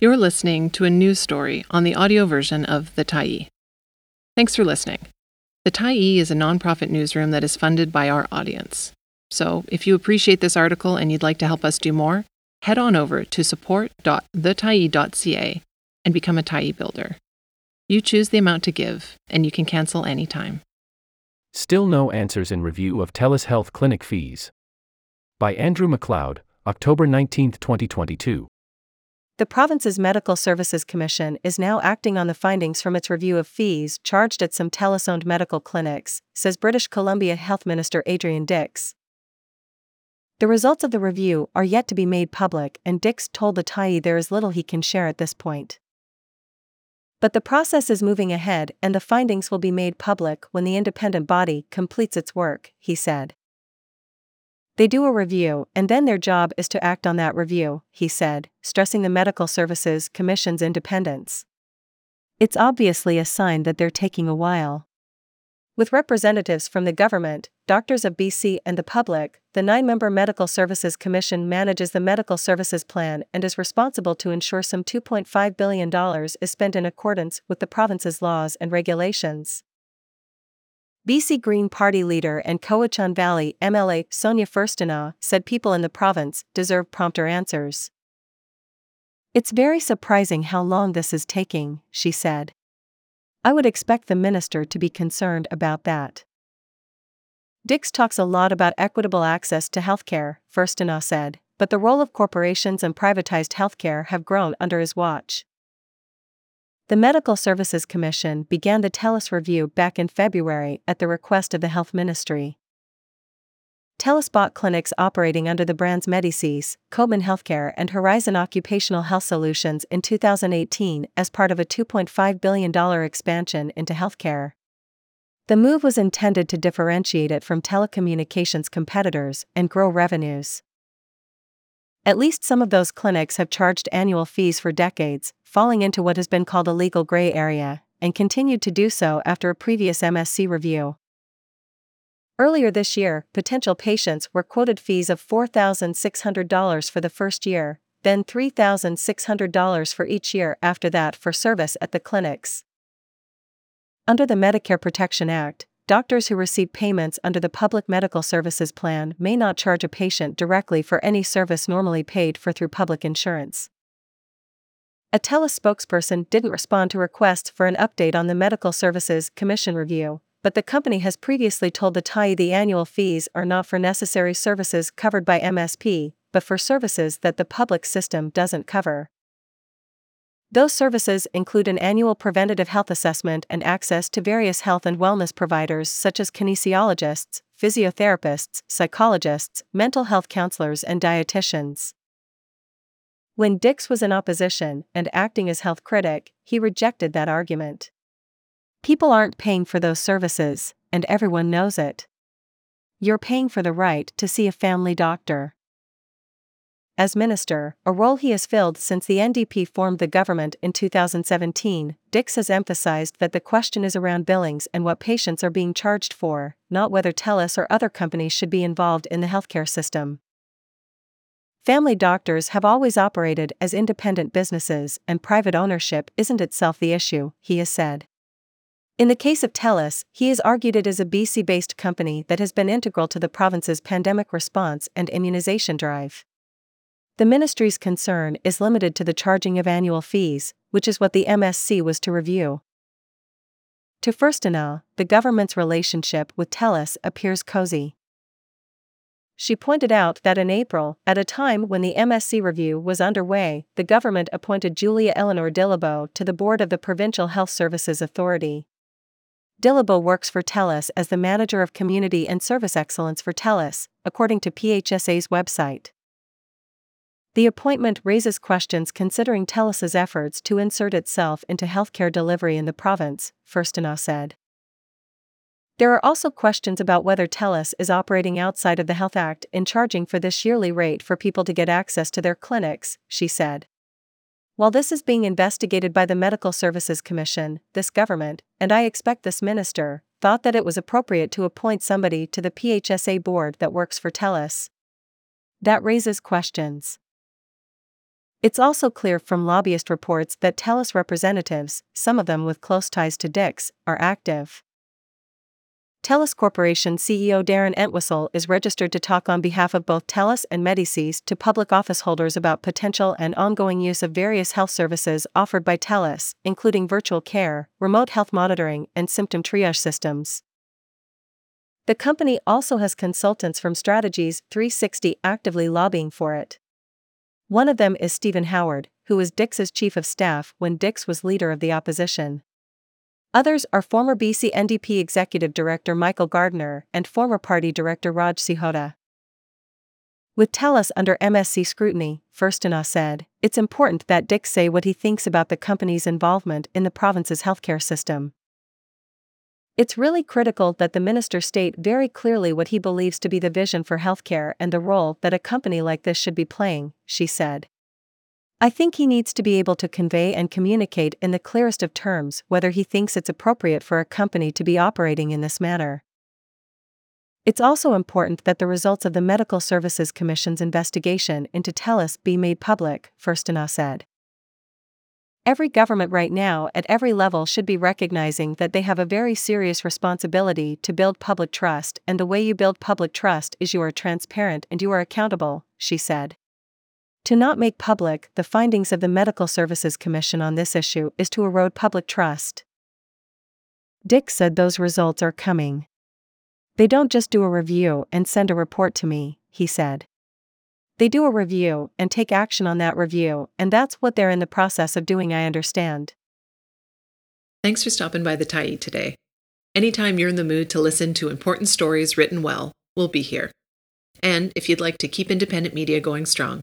You're listening to a news story on the audio version of The Tyee. Thanks for listening. The Tyee is a nonprofit newsroom that is funded by our audience. So, if you appreciate this article and you'd like to help us do more, head on over to support.thetyee.ca and become a Tyee builder. You choose the amount to give, and you can cancel anytime. Still no answers in review of TELUS Health Clinic fees. By Andrew MacLeod, October 19, 2022. The province's Medical Services Commission is now acting on the findings from its review of fees charged at some TELUS owned medical clinics, says British Columbia Health Minister Adrian Dix. The results of the review are yet to be made public, and Dix told the Tyee there is little he can share at this point. But the process is moving ahead, and the findings will be made public when the independent body completes its work, he said. They do a review, and then their job is to act on that review, he said, stressing the Medical Services Commission's independence. It's obviously a sign that they're taking a while. With representatives from the government, doctors of BC, and the public, the nine member Medical Services Commission manages the Medical Services Plan and is responsible to ensure some $2.5 billion is spent in accordance with the province's laws and regulations. BC Green Party leader and Cowichan Valley MLA Sonia Furstenau said people in the province deserve prompter answers. It's very surprising how long this is taking, she said. I would expect the minister to be concerned about that. Dix talks a lot about equitable access to healthcare, Furstenau said, but the role of corporations and privatized healthcare have grown under his watch. The Medical Services Commission began the TELUS review back in February at the request of the Health Ministry. TELUS bought clinics operating under the brands Medisys, Copeman Healthcare, and Horizon Occupational Health Solutions in 2018 as part of a $2.5 billion expansion into healthcare. The move was intended to differentiate it from telecommunications competitors and grow revenues. At least some of those clinics have charged annual fees for decades, falling into what has been called a legal gray area, and continued to do so after a previous MSC review. Earlier this year, potential patients were quoted fees of $4,600 for the first year, then $3,600 for each year after that for service at the clinics. Under the Medicare Protection Act, doctors who receive payments under the Public Medical Services Plan may not charge a patient directly for any service normally paid for through public insurance. A TELUS spokesperson didn't respond to requests for an update on the Medical Services Commission review, but the company has previously told the Tyee the annual fees are not for necessary services covered by MSP, but for services that the public system doesn't cover. Those services include an annual preventative health assessment and access to various health and wellness providers such as kinesiologists, physiotherapists, psychologists, mental health counselors, and dietitians. When Dix was in opposition and acting as health critic, he rejected that argument. People aren't paying for those services, and everyone knows it. You're paying for the right to see a family doctor. As minister, a role he has filled since the NDP formed the government in 2017, Dix has emphasized that the question is around billings and what patients are being charged for, not whether TELUS or other companies should be involved in the healthcare system. Family doctors have always operated as independent businesses, and private ownership isn't itself the issue, he has said. In the case of TELUS, he has argued it is a BC based company that has been integral to the province's pandemic response and immunization drive. The ministry's concern is limited to the charging of annual fees, which is what the MSC was to review. To Furstenau, the government's relationship with TELUS appears cozy. She pointed out that in April, at a time when the MSC review was underway, the government appointed Julia Eleanor Dillabo to the board of the Provincial Health Services Authority. Dillabo works for TELUS as the Manager of Community and Service Excellence for TELUS, according to PHSA's website. The appointment raises questions considering TELUS's efforts to insert itself into healthcare delivery in the province, Furstenau said. There are also questions about whether TELUS is operating outside of the Health Act in charging for this yearly rate for people to get access to their clinics, she said. While this is being investigated by the Medical Services Commission, this government, and I expect this minister, thought that it was appropriate to appoint somebody to the PHSA board that works for TELUS. That raises questions. It's also clear from lobbyist reports that TELUS representatives, some of them with close ties to Dix, are active. TELUS Corporation CEO Darren Entwistle is registered to talk on behalf of both TELUS and Medisys to public office holders about potential and ongoing use of various health services offered by TELUS, including virtual care, remote health monitoring, and symptom triage systems. The company also has consultants from Strategies 360 actively lobbying for it. One of them is Stephen Howard, who was Dix's chief of staff when Dix was leader of the opposition. Others are former BC NDP Executive Director Michael Gardner and former party director Raj Sihota. With TELUS under MSC scrutiny, Furstenau said, it's important that Dix say what he thinks about the company's involvement in the province's healthcare system. It's really critical that the minister state very clearly what he believes to be the vision for healthcare and the role that a company like this should be playing, she said. I think he needs to be able to convey and communicate in the clearest of terms whether he thinks it's appropriate for a company to be operating in this manner. It's also important that the results of the Medical Services Commission's investigation into TELUS be made public, Furstenau said. Every government right now at every level should be recognizing that they have a very serious responsibility to build public trust, and the way you build public trust is you are transparent and you are accountable, she said. To not make public the findings of the Medical Services Commission on this issue is to erode public trust. Dix said those results are coming. They don't just do a review and send a report to me, he said. They do a review and take action on that review, and that's what they're in the process of doing, I understand. Thanks for stopping by the Tyee today. Anytime you're in the mood to listen to important stories written well, we'll be here. And if you'd like to keep independent media going strong,